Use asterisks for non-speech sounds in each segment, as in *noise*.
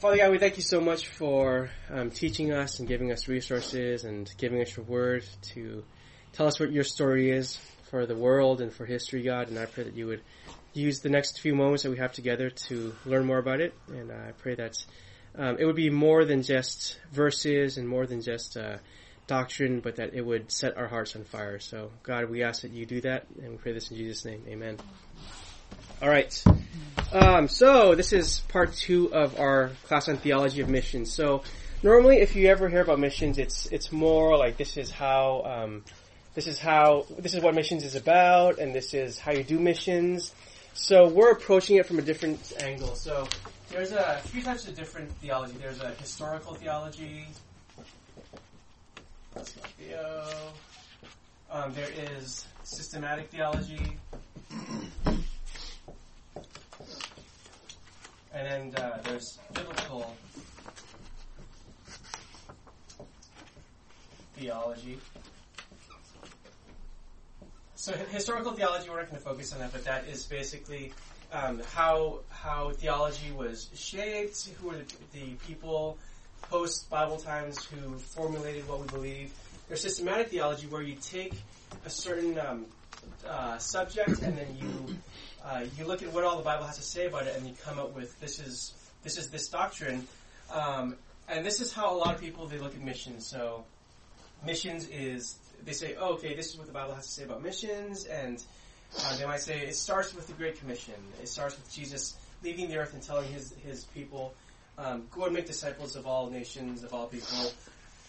Father God, we thank you so much for um, teaching us and giving us resources and giving us your word to tell us what your story is for the world and for history, God. And I pray that you would use the next few moments that we have together to learn more about it. And I pray that um, it would be more than just verses and more than just uh, doctrine, but that it would set our hearts on fire. So, God, we ask that you do that, and we pray this in Jesus' name. Amen. All right. Um, so this is part two of our class on theology of missions. So normally, if you ever hear about missions, it's it's more like this is how um, this is how this is what missions is about, and this is how you do missions. So we're approaching it from a different angle. So there's a few types of different theology. There's a historical theology. That's not Theo. Um, there is systematic theology. And then uh, there's biblical theology. So historical theology, we're not going to focus on that, but that is basically um, how how theology was shaped, who were the, the people post Bible times who formulated what we believe. There's systematic theology where you take a certain um, uh, subject and then you uh, you look at what all the Bible has to say about it, and you come up with this is this is this doctrine, um, and this is how a lot of people they look at missions. So, missions is they say, oh, okay, this is what the Bible has to say about missions, and uh, they might say it starts with the Great Commission. It starts with Jesus leaving the earth and telling his his people, um, go and make disciples of all nations, of all people.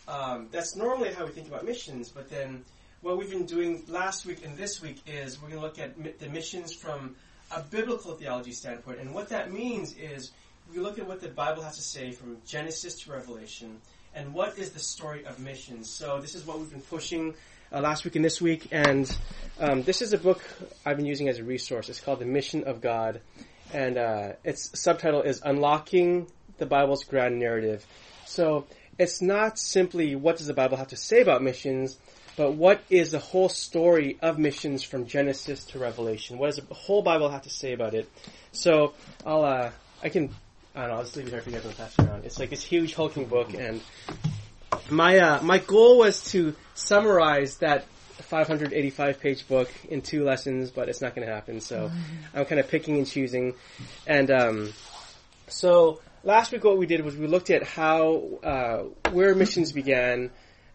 Um, that's normally how we think about missions, but then what we've been doing last week and this week is we're going to look at mi- the missions from a biblical theology standpoint. And what that means is we look at what the Bible has to say from Genesis to Revelation and what is the story of missions. So this is what we've been pushing uh, last week and this week. And um, this is a book I've been using as a resource. It's called The Mission of God. And uh, its subtitle is Unlocking the Bible's Grand Narrative. So it's not simply what does the Bible have to say about missions, but what is the whole story of missions from Genesis to Revelation? What does the whole Bible have to say about it? So I'll, uh, I can, I don't know, I'll just leave it here for you guys to pass it around. It's like this huge hulking book, and my uh, my goal was to summarize that 585 page book in two lessons, but it's not going to happen. So *laughs* I'm kind of picking and choosing, and um, so last week what we did was we looked at how uh, where missions began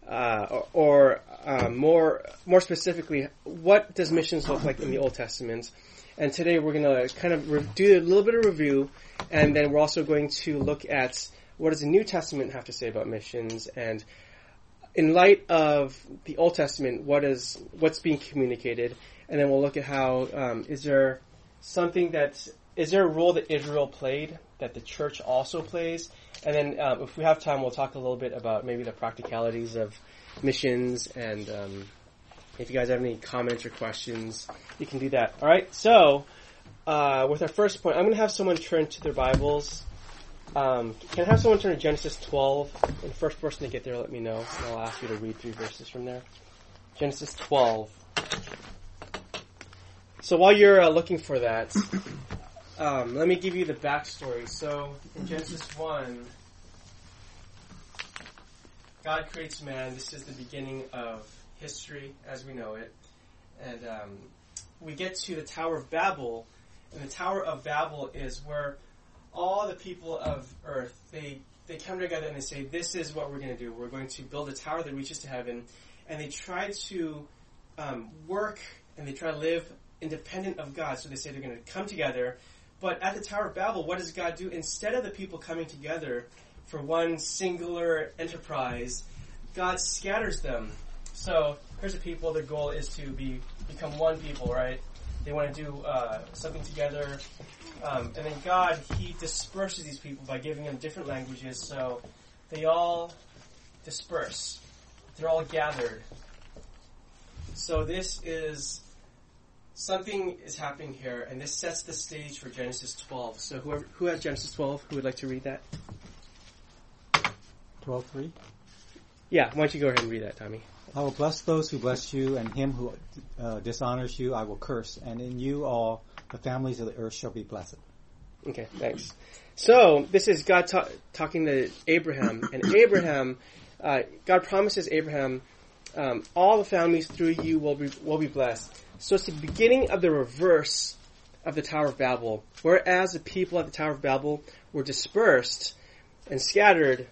uh, or, um, more more specifically, what does missions look like in the Old Testament? And today we're going to kind of re- do a little bit of review, and then we're also going to look at what does the New Testament have to say about missions, and in light of the Old Testament, what is what's being communicated, and then we'll look at how um, is there something that is there a role that Israel played that the church also plays, and then um, if we have time, we'll talk a little bit about maybe the practicalities of missions, and um, if you guys have any comments or questions, you can do that. All right. So uh, with our first point, I'm going to have someone turn to their Bibles. Um, can I have someone turn to Genesis 12? And the first person to get there, let me know, and I'll ask you to read three verses from there. Genesis 12. So while you're uh, looking for that, um, let me give you the backstory. So in Genesis 1, God creates man. This is the beginning of history as we know it. And um, we get to the Tower of Babel, and the Tower of Babel is where all the people of earth they they come together and they say, "This is what we're going to do. We're going to build a tower that reaches to heaven," and they try to um, work and they try to live independent of God. So they say they're going to come together. But at the Tower of Babel, what does God do? Instead of the people coming together for one singular enterprise, God scatters them. So here's the people. Their goal is to be become one people, right? They want to do uh, something together. Um, and then God, He disperses these people by giving them different languages, so they all disperse. They're all gathered. So this is something is happening here, and this sets the stage for Genesis 12. So whoever who has Genesis 12, who would like to read that? 12.3. Yeah, why don't you go ahead and read that, Tommy? I will bless those who bless you, and him who uh, dishonors you I will curse, and in you all the families of the earth shall be blessed. Okay, thanks. So this is God ta- talking to Abraham, and Abraham, uh, God promises Abraham, um, all the families through you will be will be blessed. So it's the beginning of the reverse of the Tower of Babel. Whereas the people at the Tower of Babel were dispersed and scattered,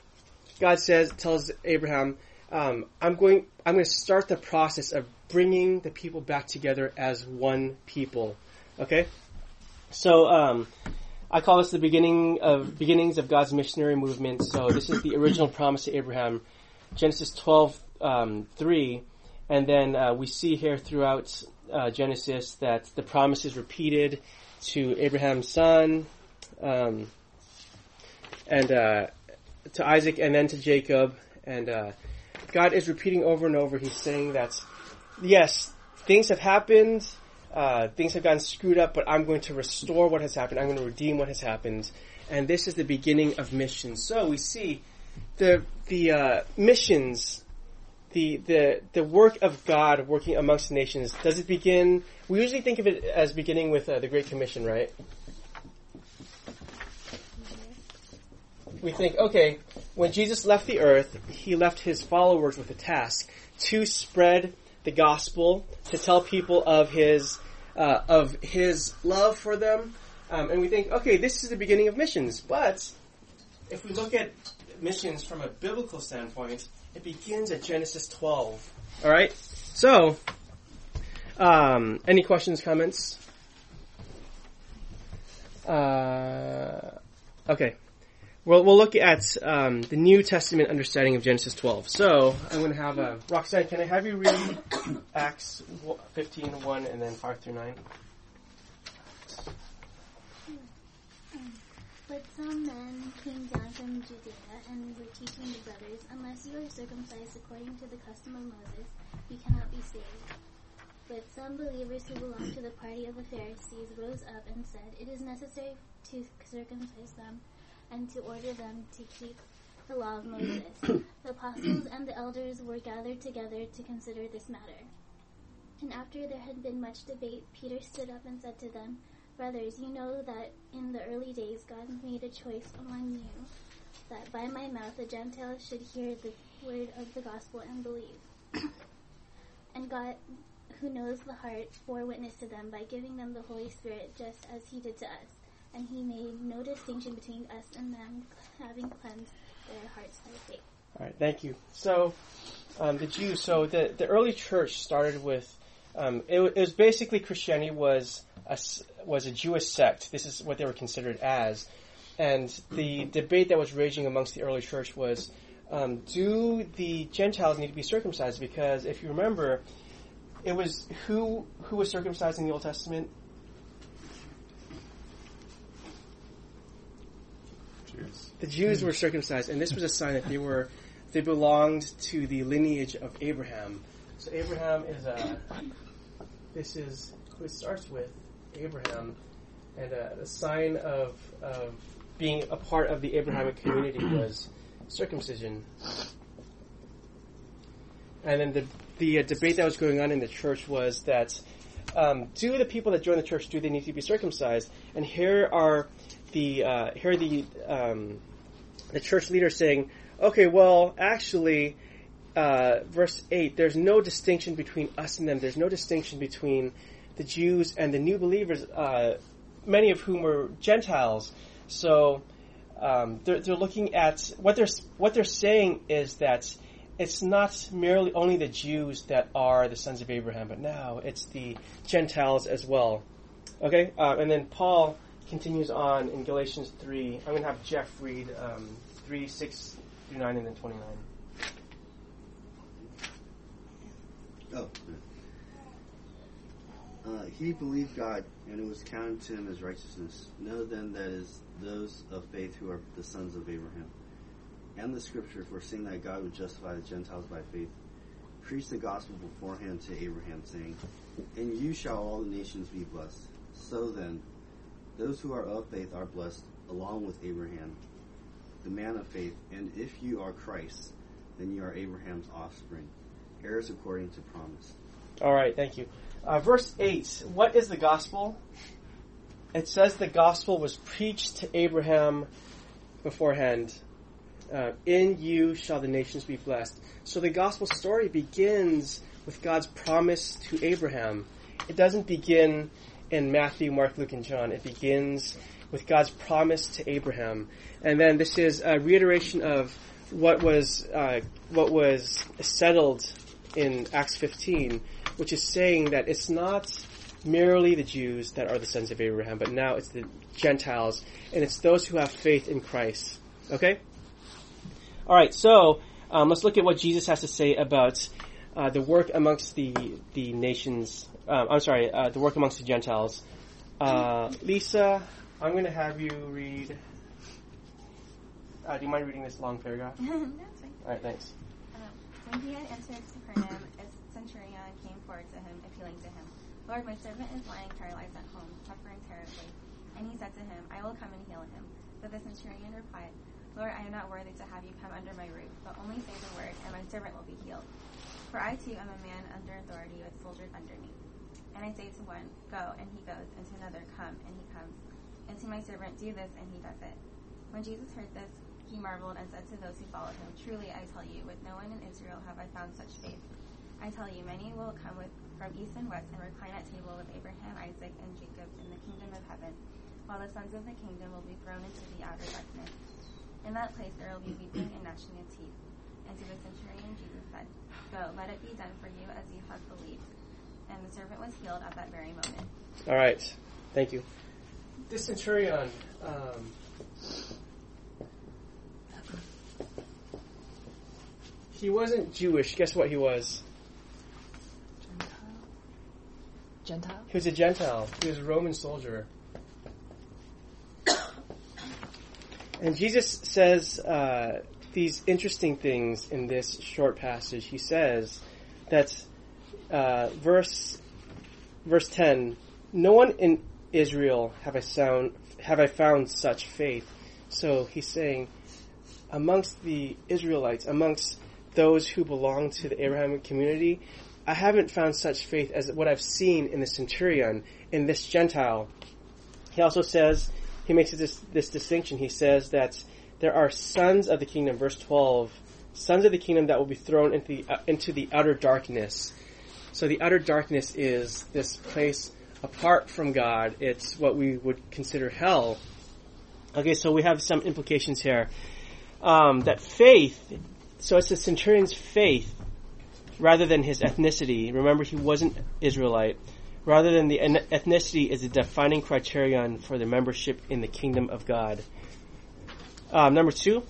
God says tells Abraham, um, "I'm going I'm going to start the process of bringing the people back together as one people." Okay, so um, I call this the beginning of beginnings of God's missionary movement. So this is the original promise to Abraham, Genesis 12, um, 3. And then uh, we see here throughout uh, Genesis that the promise is repeated to Abraham's son, um, and uh, to Isaac, and then to Jacob. And uh, God is repeating over and over. He's saying that yes, things have happened uh, things have gotten screwed up, but I'm going to restore what has happened. I'm going to redeem what has happened. And this is the beginning of missions. So we see the the uh, missions, the the the work of God working amongst the nations. Does it begin? We usually think of it as beginning with uh, the Great Commission, right? We think, okay, when Jesus left the earth, he left his followers with a task to spread the gospel, to tell people of his uh, of his love for them. Um, and we think, okay, this is the beginning of missions. But if we look at missions from a biblical standpoint, it begins at Genesis 12. All right? So, um, any questions, comments? Uh, okay. Well, we'll look at um, the New Testament understanding of Genesis 12. So, I'm going to have a Roxanne, can I have you read *coughs* Acts 15, 1, and then 5 through 9? But some men came down from Judea and were teaching the brothers, Unless you are circumcised according to the custom of Moses, you cannot be saved. But some believers who belonged to the party of the Pharisees rose up and said, It is necessary to circumcise them and to order them to keep the law of Moses. *coughs* the apostles and the elders were gathered together to consider this matter. And after there had been much debate, Peter stood up and said to them, Brothers, you know that in the early days God made a choice among you, that by my mouth the Gentiles should hear the word of the gospel and believe. *coughs* and God, who knows the heart, bore witness to them by giving them the Holy Spirit just as he did to us and he made no distinction between us and them, having cleansed their hearts by faith. All right, thank you. So, um, the Jews. So the the early church started with. Um, it, it, was basically Christianity was a, was a Jewish sect. This is what they were considered as, and the debate that was raging amongst the early church was, um, do the Gentiles need to be circumcised? Because if you remember, it was who who was circumcised in the Old Testament? Jews. The Jews were circumcised, and this was a sign that they were they belonged to the lineage of Abraham. So Abraham is a. This is who it starts with Abraham, and a, a sign of of being a part of the Abrahamic community *clears throat* was circumcision. And then the the uh, debate that was going on in the church was that um, do the people that join the church do they need to be circumcised? And here are the uh, here are the um, the church leaders saying, okay, well, actually, uh, verse eight, there's no distinction between us and them. There's no distinction between the Jews and the new believers, uh, many of whom were Gentiles. So um, they're, they're looking at what they're what they're saying is that it's not merely only the Jews that are the sons of Abraham, but now it's the Gentiles as well. Okay, uh, and then Paul continues on in Galatians 3. I'm going to have Jeff read um, 3, 6 through 9, and then 29. Oh. Uh, he believed God, and it was counted to him as righteousness. Know then that is those of faith who are the sons of Abraham. And the scripture, foreseeing that God would justify the Gentiles by faith, preached the gospel beforehand to Abraham, saying, In you shall all the nations be blessed. So then, those who are of faith are blessed, along with Abraham, the man of faith. And if you are Christ, then you are Abraham's offspring, heirs according to promise. All right, thank you. Uh, verse 8. What is the gospel? it says the gospel was preached to Abraham beforehand. Uh, in you shall the nations be blessed. So the gospel story begins with God's promise to Abraham. It doesn't begin in Matthew, Mark, Luke, and John. It begins with God's promise to Abraham. And then this is a reiteration of what was uh, what was settled in Acts 15, which is saying that it's not merely the Jews that are the sons of Abraham, but now it's the Gentiles, and it's those who have faith in Christ. Okay? Alright, so um, let's look at what Jesus has to say about uh, the work amongst the, the nations. Um, I'm sorry, uh, the work amongst the Gentiles. Uh, Lisa, I'm going to have you read. Uh, do you mind reading this long paragraph? *laughs* Fine. Alright, thanks. When he had entered Capernaum, a centurion came forward to him, appealing to him. Lord, my servant is lying paralyzed at home, suffering terribly. And he said to him, I will come and heal him. But the centurion replied, Lord, I am not worthy to have you come under my roof, but only say the word, and my servant will be healed. For I too am a man under authority with soldiers under me. And I say to one, Go, and he goes, and to another, Come, and he comes. And to my servant, Do this, and he does it. When Jesus heard this, he marveled and said to those who followed him, Truly I tell you, with no one in Israel have I found such faith. I tell you, many will come with, from east and west and recline at table with Abraham, Isaac, and Jacob in the kingdom of heaven, while the sons of the kingdom will be thrown into the outer darkness. In that place there will be weeping and gnashing of teeth. And to the centurion Jesus said, Go, let it be done for you as you have believed. And the servant was healed at that very moment. All right. Thank you. This centurion, um, he wasn't Jewish. Guess what he was? Gentile? He was a Gentile. He was a Roman soldier. And Jesus says uh, these interesting things in this short passage. He says that uh, verse verse ten, no one in Israel have I sound have I found such faith. So he's saying amongst the Israelites, amongst those who belong to the Abrahamic community, I haven't found such faith as what I've seen in the centurion, in this Gentile. He also says, he makes this, this distinction. He says that there are sons of the kingdom, verse 12, sons of the kingdom that will be thrown into the, uh, into the utter darkness. So the utter darkness is this place apart from God. It's what we would consider hell. Okay, so we have some implications here. Um, that faith, so it's the centurion's faith rather than his ethnicity. Remember, he wasn't Israelite. Rather than the ethnicity is a defining criterion for the membership in the kingdom of God. Um, number two,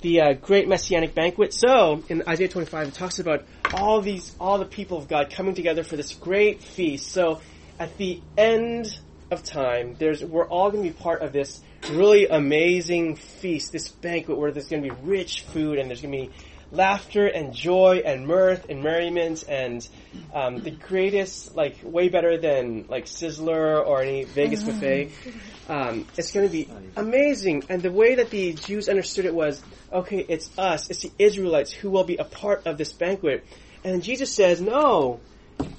the uh, great messianic banquet. So in Isaiah 25, it talks about all these, all the people of God coming together for this great feast. So at the end of time, there's we're all going to be part of this really amazing feast, this banquet where there's going to be rich food and there's going to be laughter and joy and mirth and merriment and um, the greatest, like way better than like Sizzler or any Vegas buffet. Um, it's going to be amazing. And the way that the Jews understood it was, okay, it's us, it's the Israelites who will be a part of this banquet. And Jesus says, no,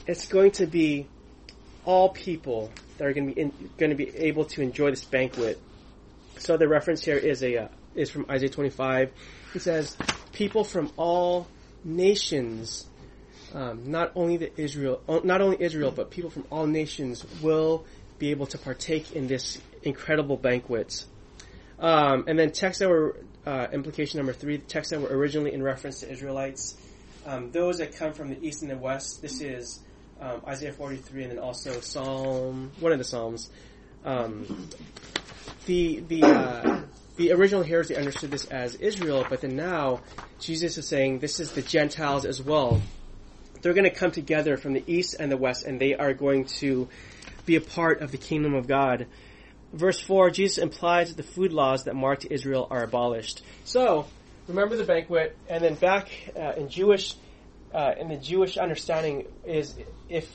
it's going to be all people that are going to be in, going to be able to enjoy this banquet. So the reference here is a uh, is from Isaiah 25. He says, people from all nations, um, not only the Israel, not only Israel, but people from all nations will be able to partake in this incredible banquet. Um, and then texts that were uh, implication number three, texts that were originally in reference to Israelites, um, those that come from the east and the west. This is um, Isaiah 43, and then also Psalm, one of the Psalms. Um, the the uh, the original hearers they understood this as Israel, but then now Jesus is saying this is the Gentiles as well. They're going to come together from the east and the west, and they are going to be a part of the kingdom of God. Verse 4, Jesus implies that the food laws that marked Israel are abolished. So, remember the banquet, and then back uh, in Jewish, uh, in the Jewish understanding is if,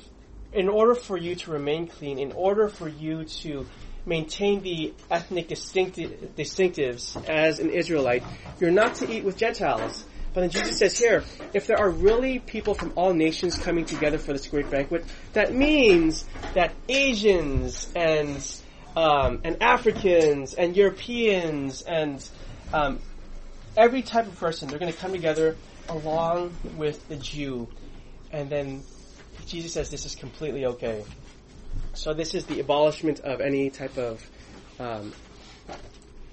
in order for you to remain clean, in order for you to maintain the ethnic distincti- distinctives as an Israelite, you're not to eat with Gentiles. But then Jesus says here, if there are really people from all nations coming together for this great banquet, that means that Asians and um, and Africans and Europeans and um, every type of person. They're going to come together along with the Jew, and then Jesus says this is completely okay. So this is the abolishment of any type of um,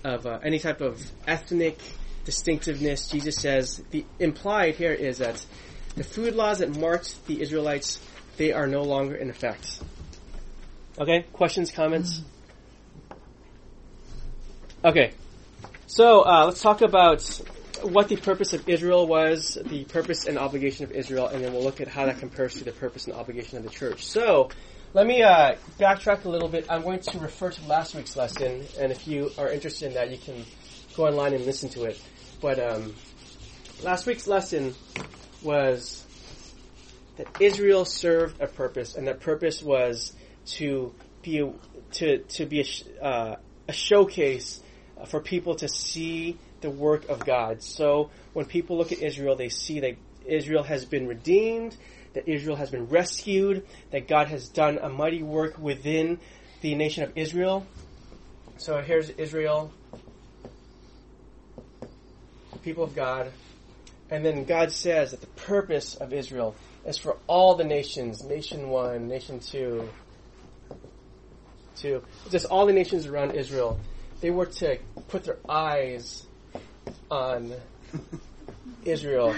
of uh, any type of ethnic distinctiveness. Jesus says the implied here is that the food laws that marked the Israelites they are no longer in effect. Okay, questions, comments. Okay, so uh, let's talk about what the purpose of Israel was, the purpose and obligation of Israel, and then we'll look at how that compares to the purpose and obligation of the church. So, let me uh, backtrack a little bit. I'm going to refer to last week's lesson, and if you are interested in that, you can go online and listen to it. But um, last week's lesson was that Israel served a purpose, and that purpose was to be a, to to be a, uh, a showcase for people to see the work of God. So when people look at Israel, they see that Israel has been redeemed, that Israel has been rescued, that God has done a mighty work within the nation of Israel. So here's Israel, people of God. And then God says that the purpose of Israel is for all the nations, nation one, nation two, two, just all the nations around Israel. They were to put their eyes on Israel.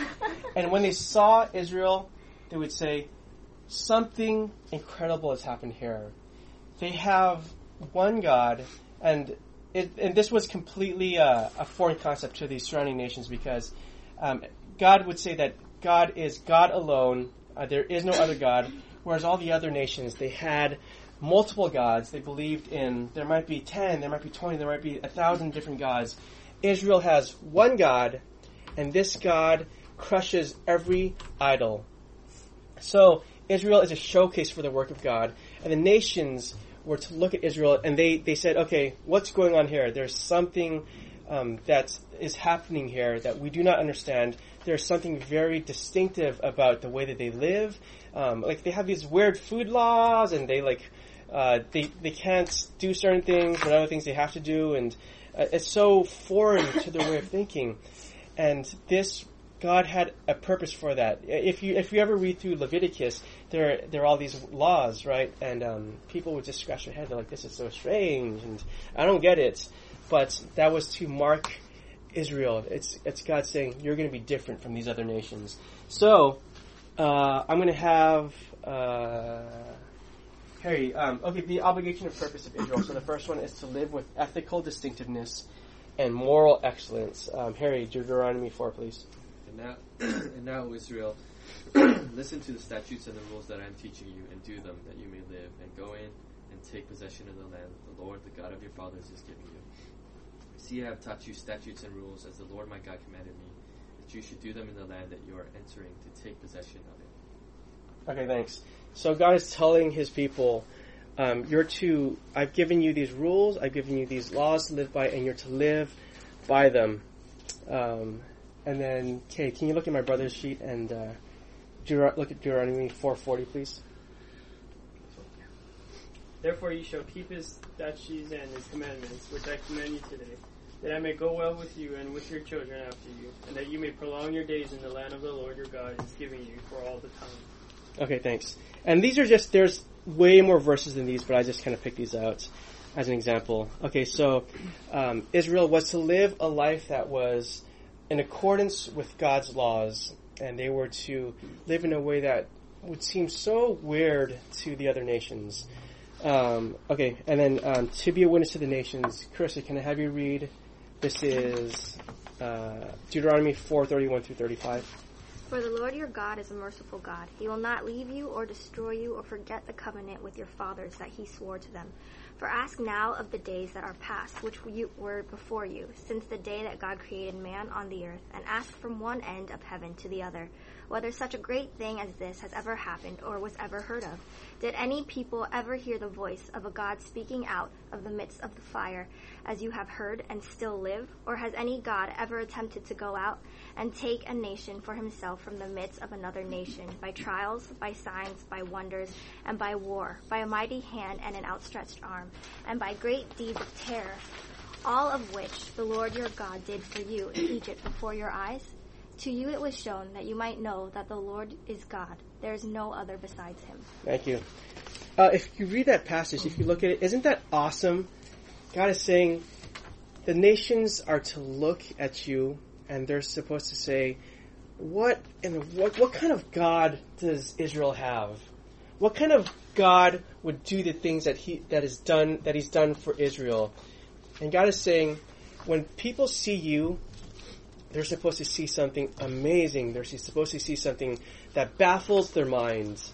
And when they saw Israel, they would say, something incredible has happened here. They have one God, and it, and this was completely uh, a foreign concept to these surrounding nations because um, God would say that God is God alone. Uh, there is no other God. Whereas all the other nations, they had multiple gods. They believed in there might be ten, there might be twenty, there might be a thousand different gods. Israel has one God, and this God crushes every idol. So Israel is a showcase for the work of God, and the nations were to look at Israel, and they, they said, okay, what's going on here? There's something um, that is happening here that we do not understand. There's something very distinctive about the way that they live. Um, like they have these weird food laws, and they like uh, they they can't do certain things, but other things they have to do, and uh, it's so foreign to their way of thinking. And this God had a purpose for that. If you if you ever read through Leviticus, there there are all these laws, right? And um, people would just scratch their head. They're like, "This is so strange," and I don't get it. But that was to mark Israel. It's it's God saying you're going to be different from these other nations. So uh, I'm going to have. Uh, Harry, um, okay, the obligation and purpose of Israel. So the first one is to live with ethical distinctiveness and moral excellence. Um, Harry, Deuteronomy 4, please. And now, *clears throat* and now, Israel, *clears throat* listen to the statutes and the rules that I am teaching you, and do them, that you may live, and go in and take possession of the land that the Lord, the God of your fathers, is giving you. See, I have taught you statutes and rules, as the Lord my God commanded me, that you should do them in the land that you are entering to take possession of it. Okay, thanks. So God is telling His people, um, you're to. I've given you these rules. I've given you these laws to live by, and you're to live by them. Um, and then, Kay, can you look at my brother's sheet and uh, look at Deuteronomy 4:40, please? Therefore you shall keep his statutes and his commandments, which I command you today, that I may go well with you and with your children after you, and that you may prolong your days in the land of the Lord your God is giving you for all the time. Okay, thanks. And these are just there's way more verses than these, but I just kind of picked these out as an example. Okay, so um, Israel was to live a life that was in accordance with God's laws, and they were to live in a way that would seem so weird to the other nations. Um, okay, and then um, to be a witness to the nations, Carissa, can I have you read? This is uh, Deuteronomy four thirty one through thirty five. For the Lord your God is a merciful God. He will not leave you or destroy you or forget the covenant with your fathers that he swore to them. For ask now of the days that are past, which were before you, since the day that God created man on the earth, and ask from one end of heaven to the other, whether such a great thing as this has ever happened or was ever heard of. Did any people ever hear the voice of a God speaking out of the midst of the fire, as you have heard and still live? Or has any God ever attempted to go out and take a nation for himself from the midst of another nation, by trials, by signs, by wonders, and by war, by a mighty hand and an outstretched arm? and by great deeds of terror, all of which the Lord your God did for you in Egypt before your eyes? To you it was shown that you might know that the Lord is God. There is no other besides him. Thank you. Uh, if you read that passage, if you look at it, isn't that awesome? God is saying the nations are to look at you and they're supposed to say, what and what what kind of God does Israel have? What kind of God would do the things that he that is done that he's done for Israel? And God is saying, when people see you, they're supposed to see something amazing. They're supposed to see something that baffles their minds.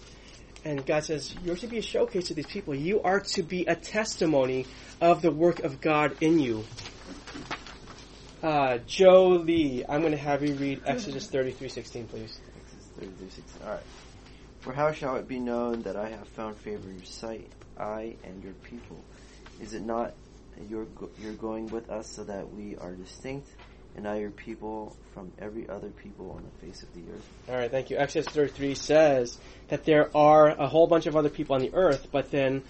And God says, You're to be a showcase to these people. You are to be a testimony of the work of God in you. Uh, Joe Lee, I'm going to have you read Exodus 33:16, please. Exodus 33, 16. Alright. For how shall it be known that I have found favor in your sight, I and your people? Is it not you're, you're going with us so that we are distinct, and I your people from every other people on the face of the earth? All right, thank you. Exodus 33 says that there are a whole bunch of other people on the earth, but then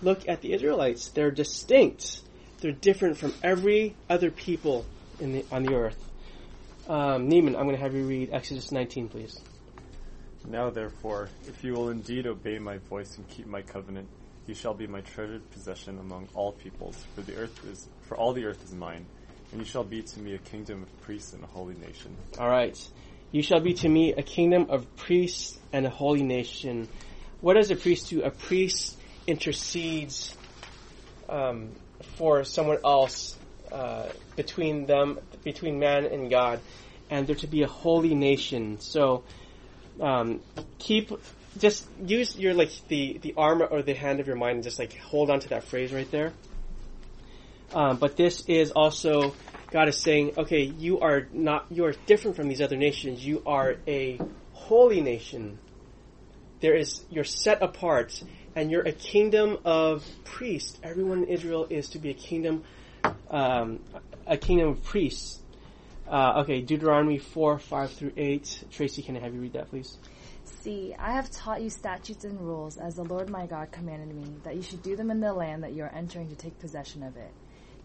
look at the Israelites. They're distinct. They're different from every other people in the, on the earth. Um, Neiman, I'm going to have you read Exodus 19, please. Now therefore, if you will indeed obey my voice and keep my covenant, you shall be my treasured possession among all peoples, for the earth is for all the earth is mine, and you shall be to me a kingdom of priests and a holy nation. All right. You shall be to me a kingdom of priests and a holy nation. What does a priest do? A priest intercedes um, for someone else uh, between them, between man and God, and they're to be a holy nation. So um, keep just use your like the the arm or the hand of your mind and just like hold on to that phrase right there. Um, but this is also God is saying, okay, you are not you are different from these other nations. You are a holy nation. There is you're set apart, and you're a kingdom of priests. Everyone in Israel is to be a kingdom, um, a kingdom of priests. Uh, okay, Deuteronomy four five through eight. Tracy, can I have you read that, please? See, I have taught you statutes and rules as the Lord my God commanded me, that you should do them in the land that you are entering to take possession of it.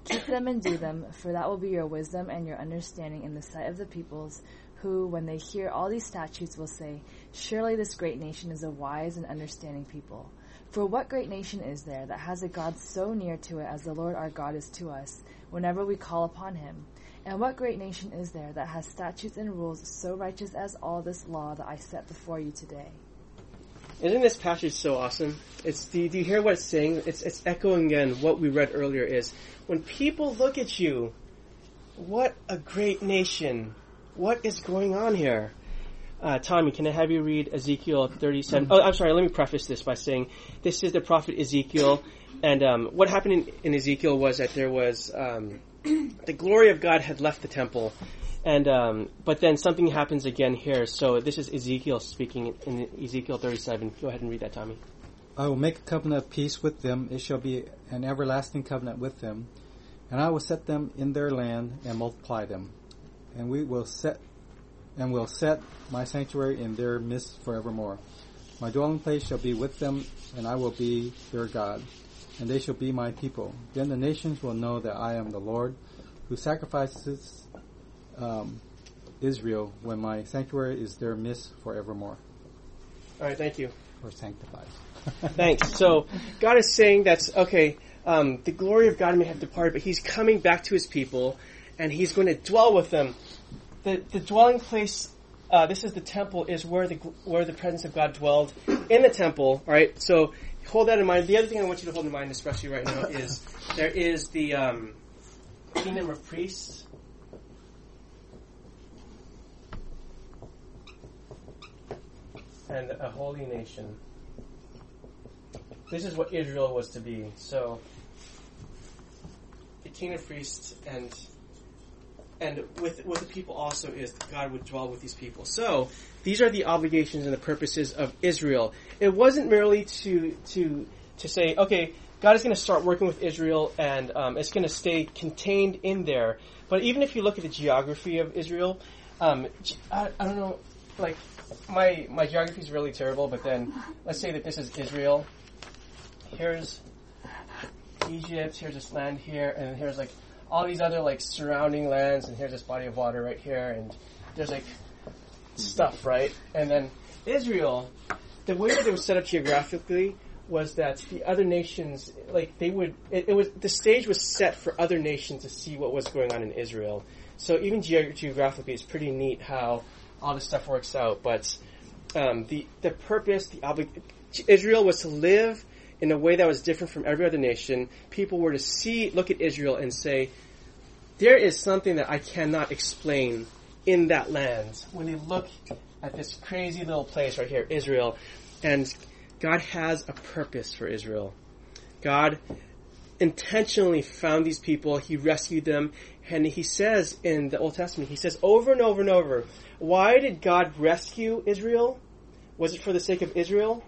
Keep them and do them, for that will be your wisdom and your understanding in the sight of the peoples, who, when they hear all these statutes, will say, Surely this great nation is a wise and understanding people. For what great nation is there that has a God so near to it as the Lord our God is to us, whenever we call upon him? And what great nation is there that has statutes and rules so righteous as all this law that I set before you today? Isn't this passage so awesome? It's do you, do you hear what it's saying? It's it's echoing again what we read earlier. Is when people look at you, what a great nation! What is going on here? Uh, Tommy, can I have you read Ezekiel 37? Oh, I'm sorry. Let me preface this by saying this is the prophet Ezekiel, and um, what happened in, in Ezekiel was that there was um, *clears throat* the glory of God had left the temple, and um, but then something happens again here. So this is Ezekiel speaking in Ezekiel 37. Go ahead and read that, Tommy. I will make a covenant of peace with them. It shall be an everlasting covenant with them. And I will set them in their land and multiply them. And we will set and will set my sanctuary in their midst forevermore. My dwelling place shall be with them, and I will be their God, and they shall be my people. Then the nations will know that I am the Lord, who sacrifices um, Israel when my sanctuary is their midst forevermore, All right, thank you. or sanctifies. *laughs* Thanks. So God is saying that's okay. Um, the glory of God may have departed, but He's coming back to His people, and He's going to dwell with them. The the dwelling place. Uh, this is the temple. Is where the where the presence of God dwelled in the temple. All right. So hold that in mind. The other thing I want you to hold in mind, especially right now, is there is the um, kingdom of priests. And a holy nation. This is what Israel was to be. So, the king of priests and and with with the people also is God would dwell with these people. So these are the obligations and the purposes of Israel. It wasn't merely to to to say, okay, God is going to start working with Israel and um, it's going to stay contained in there. But even if you look at the geography of Israel, um, I, I don't know, like my my geography is really terrible. But then let's say that this is Israel. Here's Egypt. Here's this land here, and here's like all these other like surrounding lands, and here's this body of water right here, and there's like stuff, right? And then Israel, the way that it was set up geographically was that the other nations, like they would, it, it was the stage was set for other nations to see what was going on in Israel. So even ge- geographically, it's pretty neat how all this stuff works out. But um, the the purpose, the obli- Israel was to live in a way that was different from every other nation. People were to see, look at Israel and say, there is something that I cannot explain in that land. When they look at this crazy little place right here, Israel, and God has a purpose for Israel. God intentionally found these people, He rescued them, and He says in the Old Testament, He says over and over and over, why did God rescue Israel? Was it for the sake of Israel?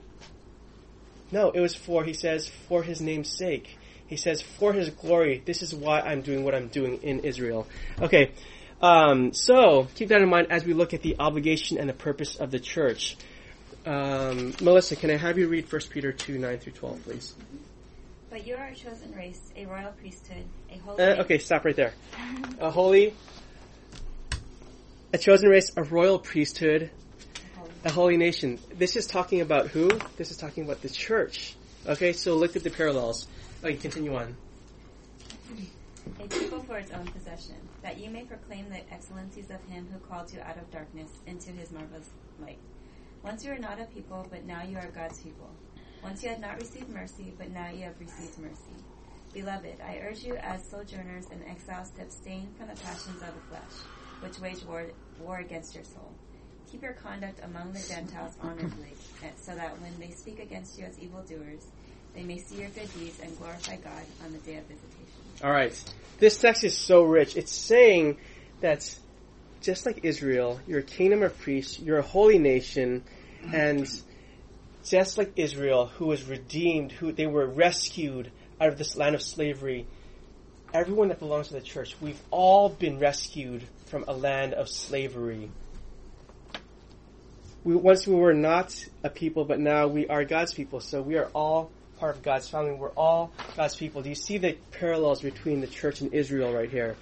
No, it was for, he says, for his name's sake. He says, for his glory, this is why I'm doing what I'm doing in Israel. Okay, um, so keep that in mind as we look at the obligation and the purpose of the church. Um, Melissa, can I have you read 1 Peter 2, 9 through 12, please? But you are a chosen race, a royal priesthood, a holy. Uh, okay, stop right there. *laughs* A holy, a chosen race, a royal priesthood, a holy nation. This is talking about who? This is talking about the church. Okay, so look at the parallels. Okay, continue on. a people for its own possession, that you may proclaim the excellencies of him who called you out of darkness into his marvelous light. Once you were not a people, but now you are God's people. Once you had not received mercy, but now you have received mercy. Beloved, I urge you as sojourners and exiles to abstain from the passions of the flesh, which wage war, war against your soul. Keep your conduct among the Gentiles honorably, so that when they speak against you as evildoers, they may see your good deeds and glorify God on the day of visitation. All right. This text is so rich. It's saying that just like Israel, you're a kingdom of priests, you're a holy nation, and just like Israel, who was redeemed, who they were rescued out of this land of slavery, everyone that belongs to the church, we've all been rescued from a land of slavery. We, once we were not a people, but now we are God's people. So we are all part of God's family. We're all God's people. Do you see the parallels between the church and Israel right here?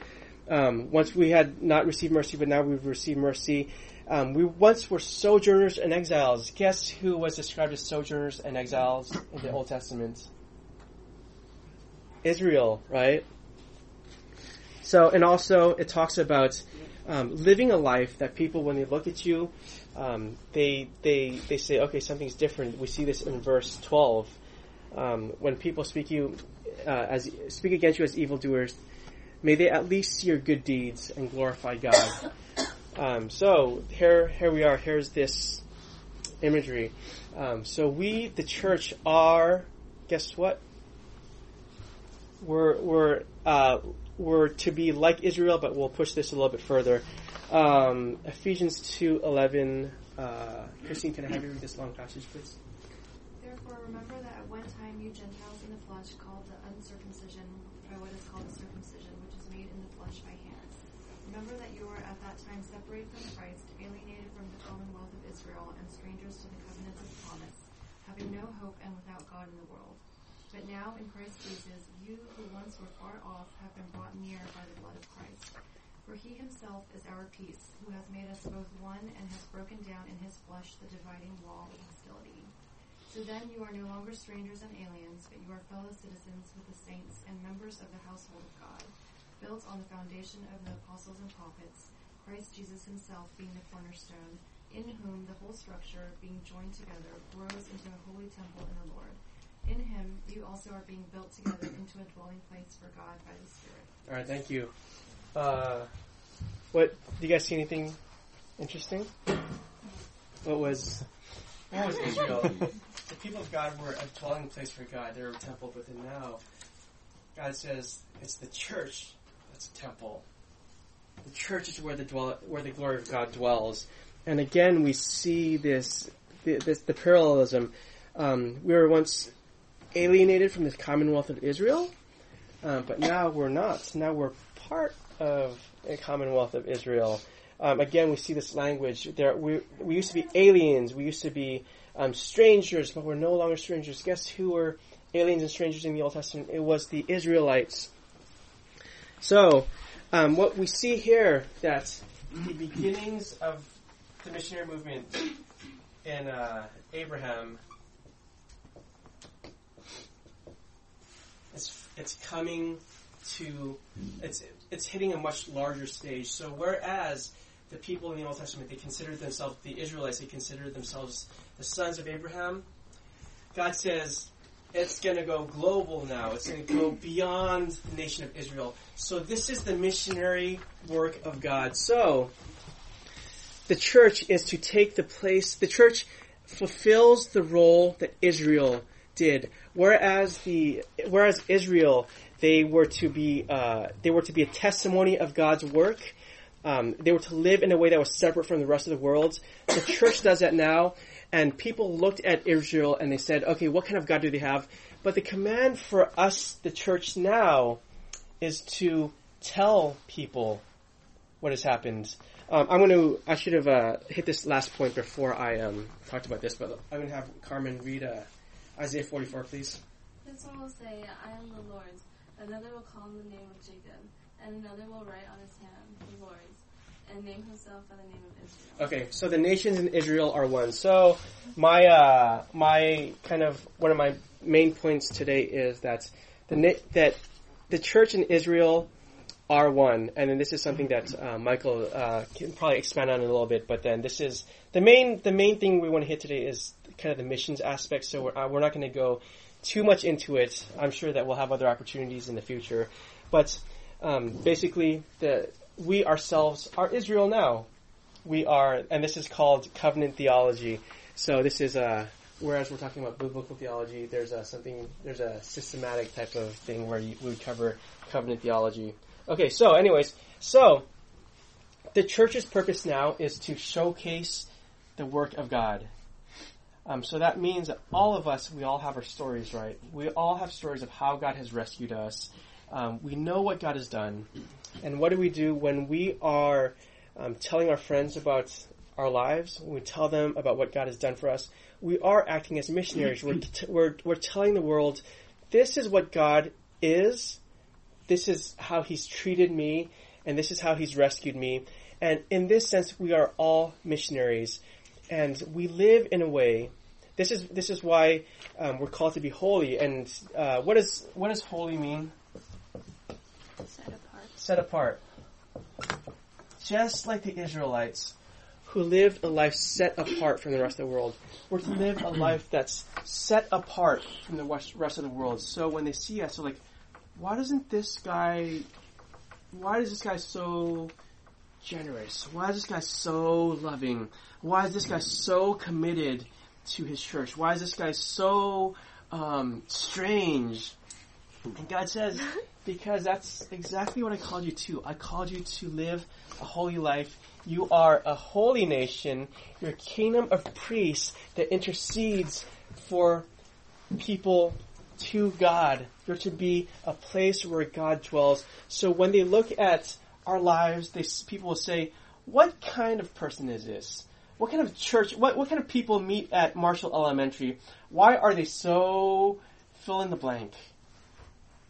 Um, once we had not received mercy, but now we've received mercy. Um, we once were sojourners and exiles. Guess who was described as sojourners and exiles in the Old Testament? Israel, right? So, and also it talks about um, living a life that people, when they look at you, um, they they they say, okay, something's different. We see this in verse twelve. Um, when people speak you uh, as speak against you as evildoers, may they at least see your good deeds and glorify God. Um, so here, here we are. Here's this imagery. Um, so we, the church, are. Guess what? We're we're uh, we're to be like Israel, but we'll push this a little bit further. Um, Ephesians two eleven. Uh, Christine, can I have you read this long passage, please? Therefore, remember that at one time you Gentiles in the flesh called the uncircumcision by what is called circumcision, which is made in the flesh by hands. Remember that you were at that time separated from Christ, alienated from the commonwealth of Israel, and strangers to the covenants of promise, having no hope and without God in the world. But now, in Christ Jesus, you who once were far off have been brought near by the blood of Christ. For he himself is our peace, who has made us both one and has broken down in his flesh the dividing wall of hostility. So then you are no longer strangers and aliens, but you are fellow citizens with the saints and members of the household of God, built on the foundation of the apostles and prophets, Christ Jesus himself being the cornerstone, in whom the whole structure, being joined together, grows into a holy temple in the Lord. In him you also are being built together into a dwelling place for God by the Spirit. All right, thank you. Uh, what? Do you guys see anything interesting? What was? What was Israel? the people of God were a dwelling place for God. They were a temple, but then now, God says it's the church that's a temple. The church is where the dwell, where the glory of God dwells. And again, we see this, this the parallelism. Um, we were once alienated from the commonwealth of Israel, um, but now we're not. Now we're part of a commonwealth of Israel. Um, again, we see this language. There, we, we used to be aliens. We used to be um, strangers, but we're no longer strangers. Guess who we're aliens and strangers in the Old Testament. It was the Israelites. So, um, what we see here that the beginnings of the missionary movement in uh, Abraham, it's it's coming to it's it's hitting a much larger stage. So whereas the people in the Old Testament they considered themselves the Israelites, they considered themselves the sons of Abraham. God says it's going to go global now. It's going to go beyond the nation of Israel. So this is the missionary work of God. So the church is to take the place. The church fulfills the role that Israel did. Whereas the whereas Israel they were to be uh, they were to be a testimony of God's work. Um, they were to live in a way that was separate from the rest of the world. The church does that now, and people looked at Israel and they said, "Okay, what kind of God do they have?" But the command for us, the church now, is to tell people what has happened. Um, I'm going to. I should have uh, hit this last point before I um, talked about this, but I'm going to have Carmen read uh, Isaiah 44, please. This one will say, I am the Lord's. Another will call on the name of Jacob, and another will write on his hand, and name himself by the name of Israel. Okay, so the nations in Israel are one. So my uh, my kind of one of my main points today is that the that the church in Israel are one, and then this is something that uh, Michael uh, can probably expand on a little bit. But then this is the main the main thing we want to hit today is kind of the missions aspect. So we're, uh, we're not going to go too much into it. I'm sure that we'll have other opportunities in the future, but um, basically the we ourselves are Israel now. We are, and this is called covenant theology. So this is a whereas we're talking about biblical theology, there's a something there's a systematic type of thing where you, we would cover covenant theology. Okay, so anyways, so the church's purpose now is to showcase the work of God. Um, so that means that all of us, we all have our stories, right? We all have stories of how God has rescued us. Um, we know what God has done. And what do we do when we are um, telling our friends about our lives? When we tell them about what God has done for us, we are acting as missionaries. We're, t- we're, we're telling the world, this is what God is, this is how He's treated me, and this is how He's rescued me. And in this sense, we are all missionaries and we live in a way. This is this is why um, we're called to be holy. And uh, what does what does holy mean? Set apart. Just like the Israelites, who lived a life set apart from the rest of the world, we're to live a life that's set apart from the rest of the world. So when they see us, they're like, "Why doesn't this guy? Why is this guy so?" generous? Why is this guy so loving? Why is this guy so committed to his church? Why is this guy so um, strange? And God says, *laughs* because that's exactly what I called you to. I called you to live a holy life. You are a holy nation. You're a kingdom of priests that intercedes for people to God. You're to be a place where God dwells. So when they look at our lives, they, people will say, what kind of person is this? What kind of church, what, what kind of people meet at Marshall Elementary? Why are they so fill in the blank?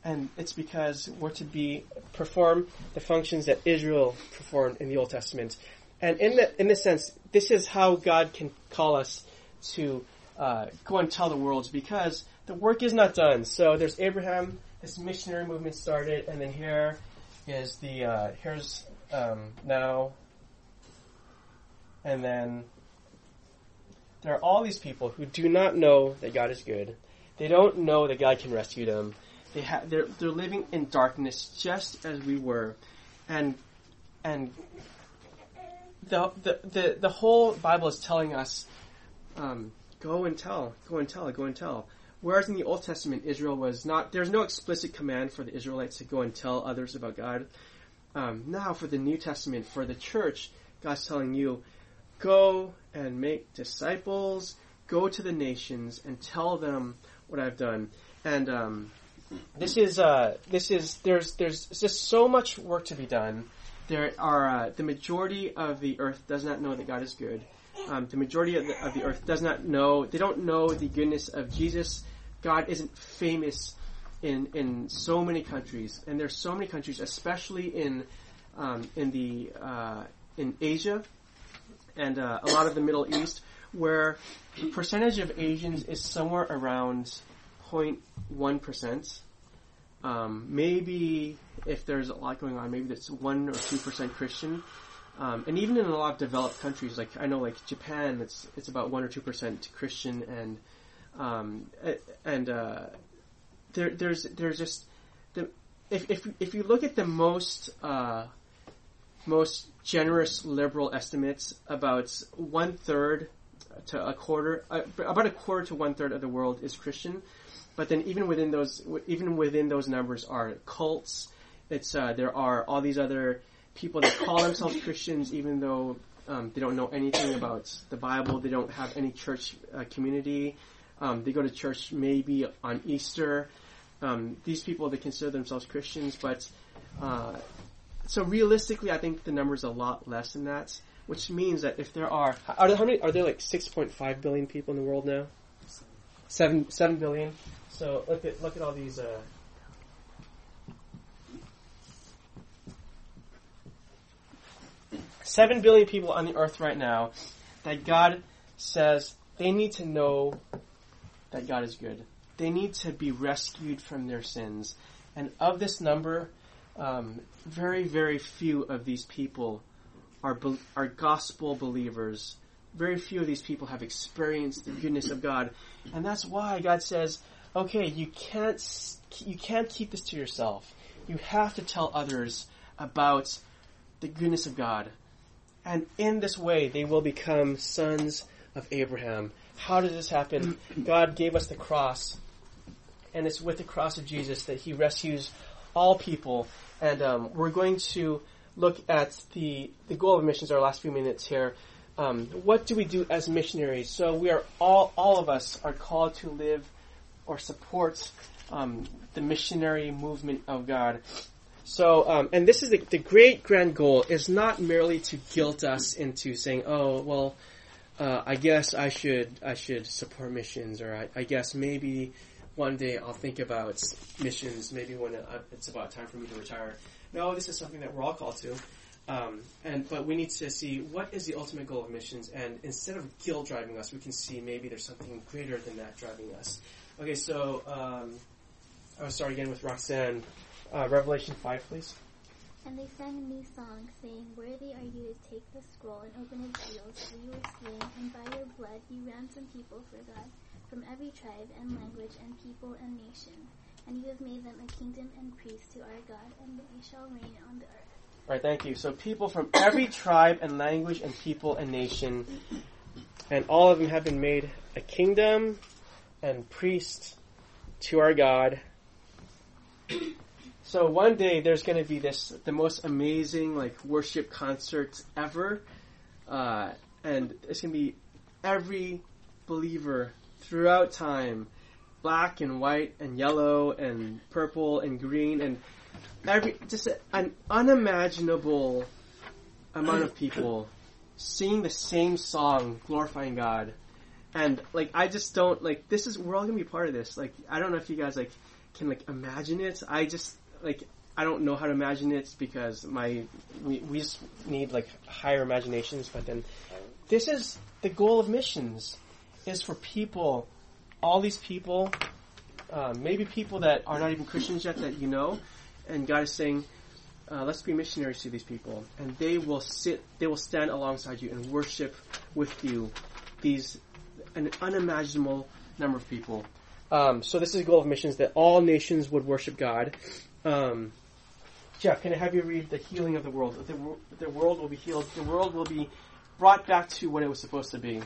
And it's because we're to be, perform the functions that Israel performed in the Old Testament. And in the, in this sense, this is how God can call us to uh, go and tell the world because the work is not done. So there's Abraham, this missionary movement started, and then here is the uh, here's um, now, and then there are all these people who do not know that God is good. They don't know that God can rescue them. They ha- they're they're living in darkness just as we were, and and the the the, the whole Bible is telling us, um, go and tell, go and tell, go and tell. Whereas in the Old Testament, Israel was not, there's no explicit command for the Israelites to go and tell others about God. Um, now, for the New Testament, for the church, God's telling you, go and make disciples, go to the nations, and tell them what I've done. And um, this is, uh, this is, there's, there's just so much work to be done. There are, uh, the majority of the earth does not know that God is good. Um, the majority of the, of the earth does not know, they don't know the goodness of Jesus God isn't famous in in so many countries, and there's so many countries, especially in um, in the uh, in Asia and uh, a lot of the Middle East, where the percentage of Asians is somewhere around 0.1 percent. Um, maybe if there's a lot going on, maybe that's one or two percent Christian. Um, and even in a lot of developed countries, like I know, like Japan, it's it's about one or two percent Christian, and um, and uh, there there's there's just the if if if you look at the most uh, most generous liberal estimates, about one third to a quarter, uh, about a quarter to one third of the world is Christian. But then even within those, even within those numbers are cults. It's uh, there are all these other people that call themselves Christians, even though um, they don't know anything about the Bible. They don't have any church uh, community. Um, they go to church maybe on Easter. Um, these people they consider themselves Christians, but uh, so realistically, I think the number is a lot less than that. Which means that if there are, are there, how many? Are there like 6.5 billion people in the world now? Seven, seven billion. So look at look at all these. Uh, Seven billion people on the earth right now that God says they need to know that God is good. They need to be rescued from their sins. And of this number, um, very, very few of these people are, be- are gospel believers. Very few of these people have experienced the goodness of God. And that's why God says, okay, you can't, you can't keep this to yourself. You have to tell others about the goodness of God. And in this way, they will become sons of Abraham. How did this happen? *clears throat* God gave us the cross, and it's with the cross of Jesus that He rescues all people. And um, we're going to look at the the goal of missions. Our last few minutes here. Um, what do we do as missionaries? So we are all all of us are called to live or support um, the missionary movement of God. So, um, and this is the, the great grand goal is not merely to guilt us into saying, oh, well, uh, I guess I should, I should support missions, or I, I guess maybe one day I'll think about missions, maybe when it's about time for me to retire. No, this is something that we're all called to. Um, and, but we need to see what is the ultimate goal of missions, and instead of guilt driving us, we can see maybe there's something greater than that driving us. Okay, so, um, I'll start again with Roxanne. Uh, Revelation 5, please. And they sang a new song, saying, Worthy are you to take the scroll and open its seals, for you were slain, and by your blood you ransomed people for God, from every tribe and language and people and nation. And you have made them a kingdom and priests to our God, and they shall reign on the earth. All right, thank you. So people from every tribe and language and people and nation, and all of them have been made a kingdom and priests to our God. So one day there's going to be this the most amazing like worship concert ever, uh, and it's going to be every believer throughout time, black and white and yellow and purple and green and every just an unimaginable amount of people singing the same song, glorifying God. And like I just don't like this is we're all gonna be part of this. Like I don't know if you guys like can like imagine it. I just like I don't know how to imagine it because my we, we just need like higher imaginations. But then this is the goal of missions is for people, all these people, uh, maybe people that are not even Christians yet that you know, and God is saying, uh, let's be missionaries to these people, and they will sit, they will stand alongside you and worship with you these an unimaginable number of people. Um, so this is the goal of missions that all nations would worship God. Um, Jeff, can I have you read the healing of the world? The, the world will be healed. The world will be brought back to what it was supposed to be.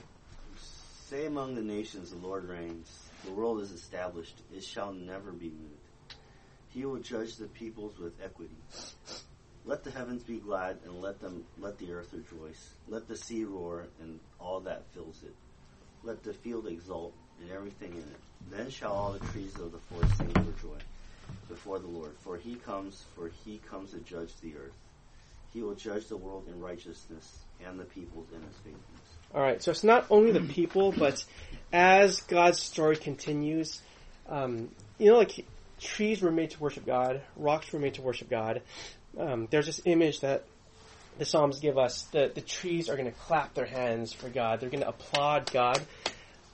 Say among the nations, the Lord reigns. The world is established. It shall never be moved. He will judge the peoples with equity. Let the heavens be glad, and let them let the earth rejoice. Let the sea roar, and all that fills it. Let the field exult, and everything in it. Then shall all the trees of the forest sing for joy before the Lord. For he comes, for he comes to judge the earth. He will judge the world in righteousness, and the peoples in his faithfulness. All right, so it's not only the people, but as God's story continues, um, you know, like trees were made to worship God, rocks were made to worship God. Um, there's this image that the Psalms give us that the trees are going to clap their hands for God. They're going to applaud God.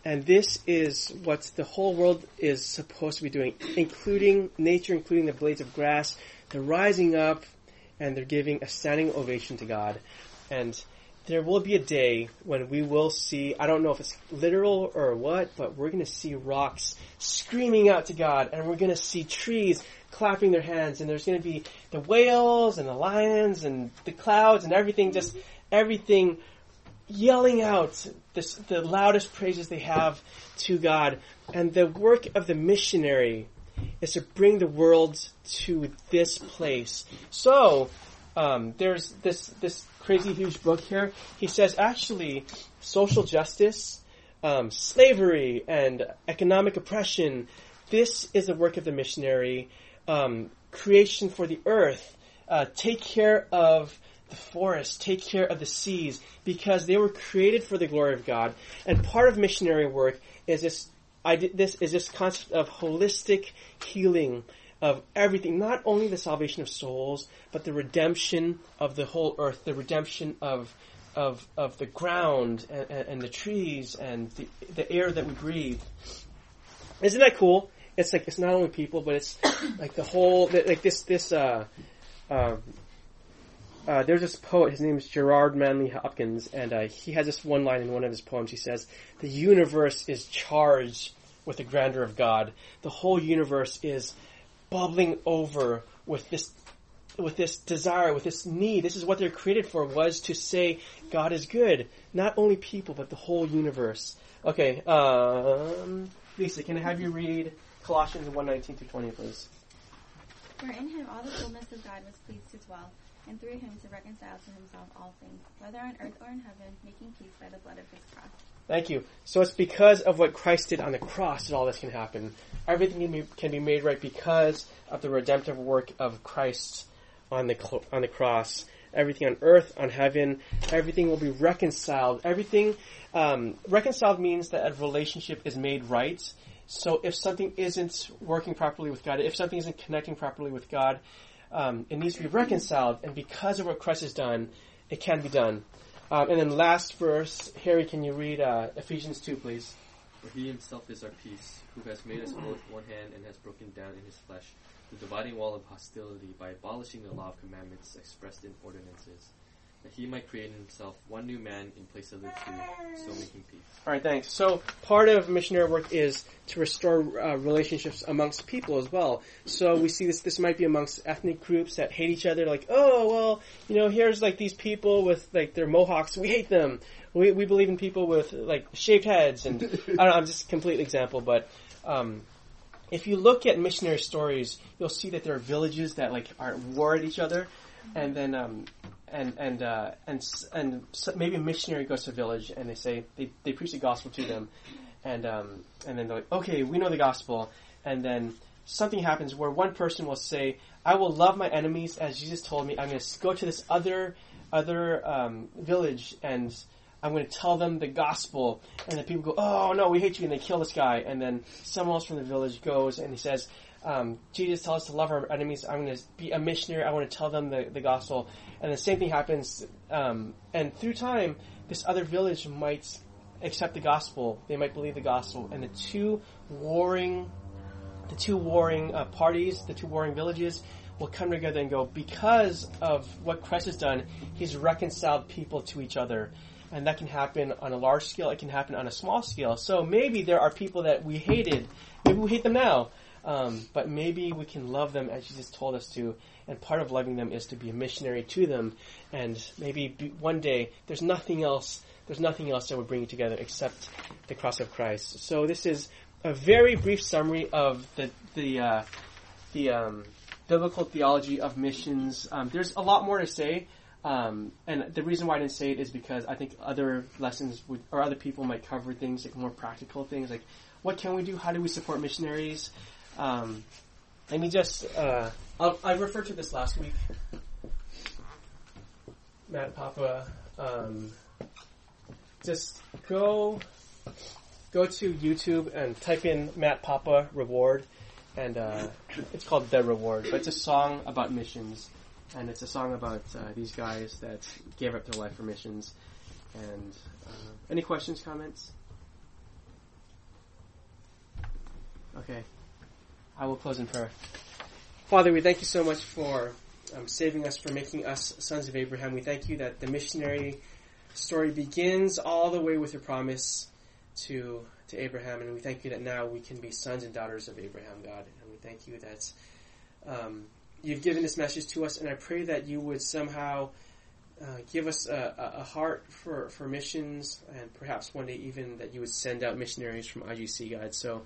And this is what the whole world is supposed to be doing, including nature, including the blades of grass. They're rising up and they're giving a standing ovation to God. And there will be a day when we will see, I don't know if it's literal or what, but we're going to see rocks screaming out to God and we're going to see trees clapping their hands and there's going to be the whales and the lions and the clouds and everything, just everything yelling out this, the loudest praises they have to God. And the work of the missionary is to bring the world to this place. So, um, there's this, this crazy huge book here. He says actually social justice, um, slavery, and economic oppression, this is the work of the missionary. Um, creation for the earth, uh, take care of the forest, take care of the seas, because they were created for the glory of God. And part of missionary work is this, I did, this is this concept of holistic healing of everything, not only the salvation of souls, but the redemption of the whole earth, the redemption of of of the ground and, and the trees and the, the air that we breathe. Isn't that cool? It's like it's not only people, but it's *coughs* like the whole like this this uh, uh, uh, there's this poet. His name is Gerard Manley Hopkins, and uh, he has this one line in one of his poems. He says, "The universe is charged with the grandeur of God. The whole universe is bubbling over with this." With this desire, with this need, this is what they're created for, was to say God is good. Not only people, but the whole universe. Okay, um, Lisa, can I have you read Colossians 1, 19 to 20, please? For in him all the fullness of God was pleased to dwell, and through him to reconcile to himself all things, whether on earth or in heaven, making peace by the blood of his cross. Thank you. So it's because of what Christ did on the cross that all this can happen. Everything can be, can be made right because of the redemptive work of Christ on the cl- on the cross. Everything on earth, on heaven, everything will be reconciled. Everything um, reconciled means that a relationship is made right. So if something isn't working properly with God, if something isn't connecting properly with God, um, it needs to be reconciled. And because of what Christ has done, it can be done. Um, and then last verse, Harry, can you read uh, Ephesians 2, please? For he himself is our peace, who has made us both one hand and has broken down in his flesh the dividing wall of hostility by abolishing the law of commandments expressed in ordinances, that he might create in himself one new man in place of the two, so making peace. All right, thanks. So part of missionary work is to restore uh, relationships amongst people as well. So we see this. This might be amongst ethnic groups that hate each other. Like, oh well, you know, here's like these people with like their mohawks. We hate them. We we believe in people with like shaved heads. And I don't know. I'm just a complete example, but. Um, if you look at missionary stories, you'll see that there are villages that like are at war at each other, and then um, and and uh, and and so maybe a missionary goes to a village and they say they, they preach the gospel to them, and um, and then they're like, okay, we know the gospel, and then something happens where one person will say, I will love my enemies as Jesus told me. I'm going to go to this other other um, village and I'm going to tell them the gospel. And the people go, oh no, we hate you, and they kill this guy. And then someone else from the village goes and he says, um, Jesus tells us to love our enemies. I'm going to be a missionary. I want to tell them the, the gospel. And the same thing happens. Um, and through time, this other village might accept the gospel. They might believe the gospel. And the two warring, the two warring uh, parties, the two warring villages, will come together and go, because of what Christ has done, He's reconciled people to each other and that can happen on a large scale. It can happen on a small scale. So maybe there are people that we hated. Maybe we hate them now, um, but maybe we can love them as Jesus told us to. And part of loving them is to be a missionary to them. And maybe one day there's nothing else. There's nothing else that would bring you together except the cross of Christ. So this is a very brief summary of the the uh, the um, biblical theology of missions. Um, there's a lot more to say. Um, and the reason why I didn't say it is because I think other lessons would, or other people might cover things like more practical things, like what can we do? How do we support missionaries? Um, let me just, uh, i referred to this last week. Matt Papa, um, just go, go to YouTube and type in Matt Papa Reward, and uh, it's called The Reward. But it's a song about missions, and it's a song about uh, these guys that gave up their life for missions. And uh, any questions, comments? Okay, I will close in prayer. Father, we thank you so much for um, saving us, for making us sons of Abraham. We thank you that the missionary story begins all the way with your promise to to Abraham, and we thank you that now we can be sons and daughters of Abraham, God, and we thank you that um, you've given this message to us, and I pray that you would somehow uh, give us a, a heart for, for missions, and perhaps one day even that you would send out missionaries from IGC, God. So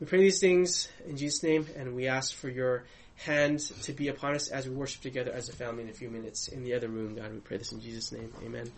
we pray these things in Jesus' name, and we ask for your hand to be upon us as we worship together as a family in a few minutes in the other room, God. We pray this in Jesus' name. Amen.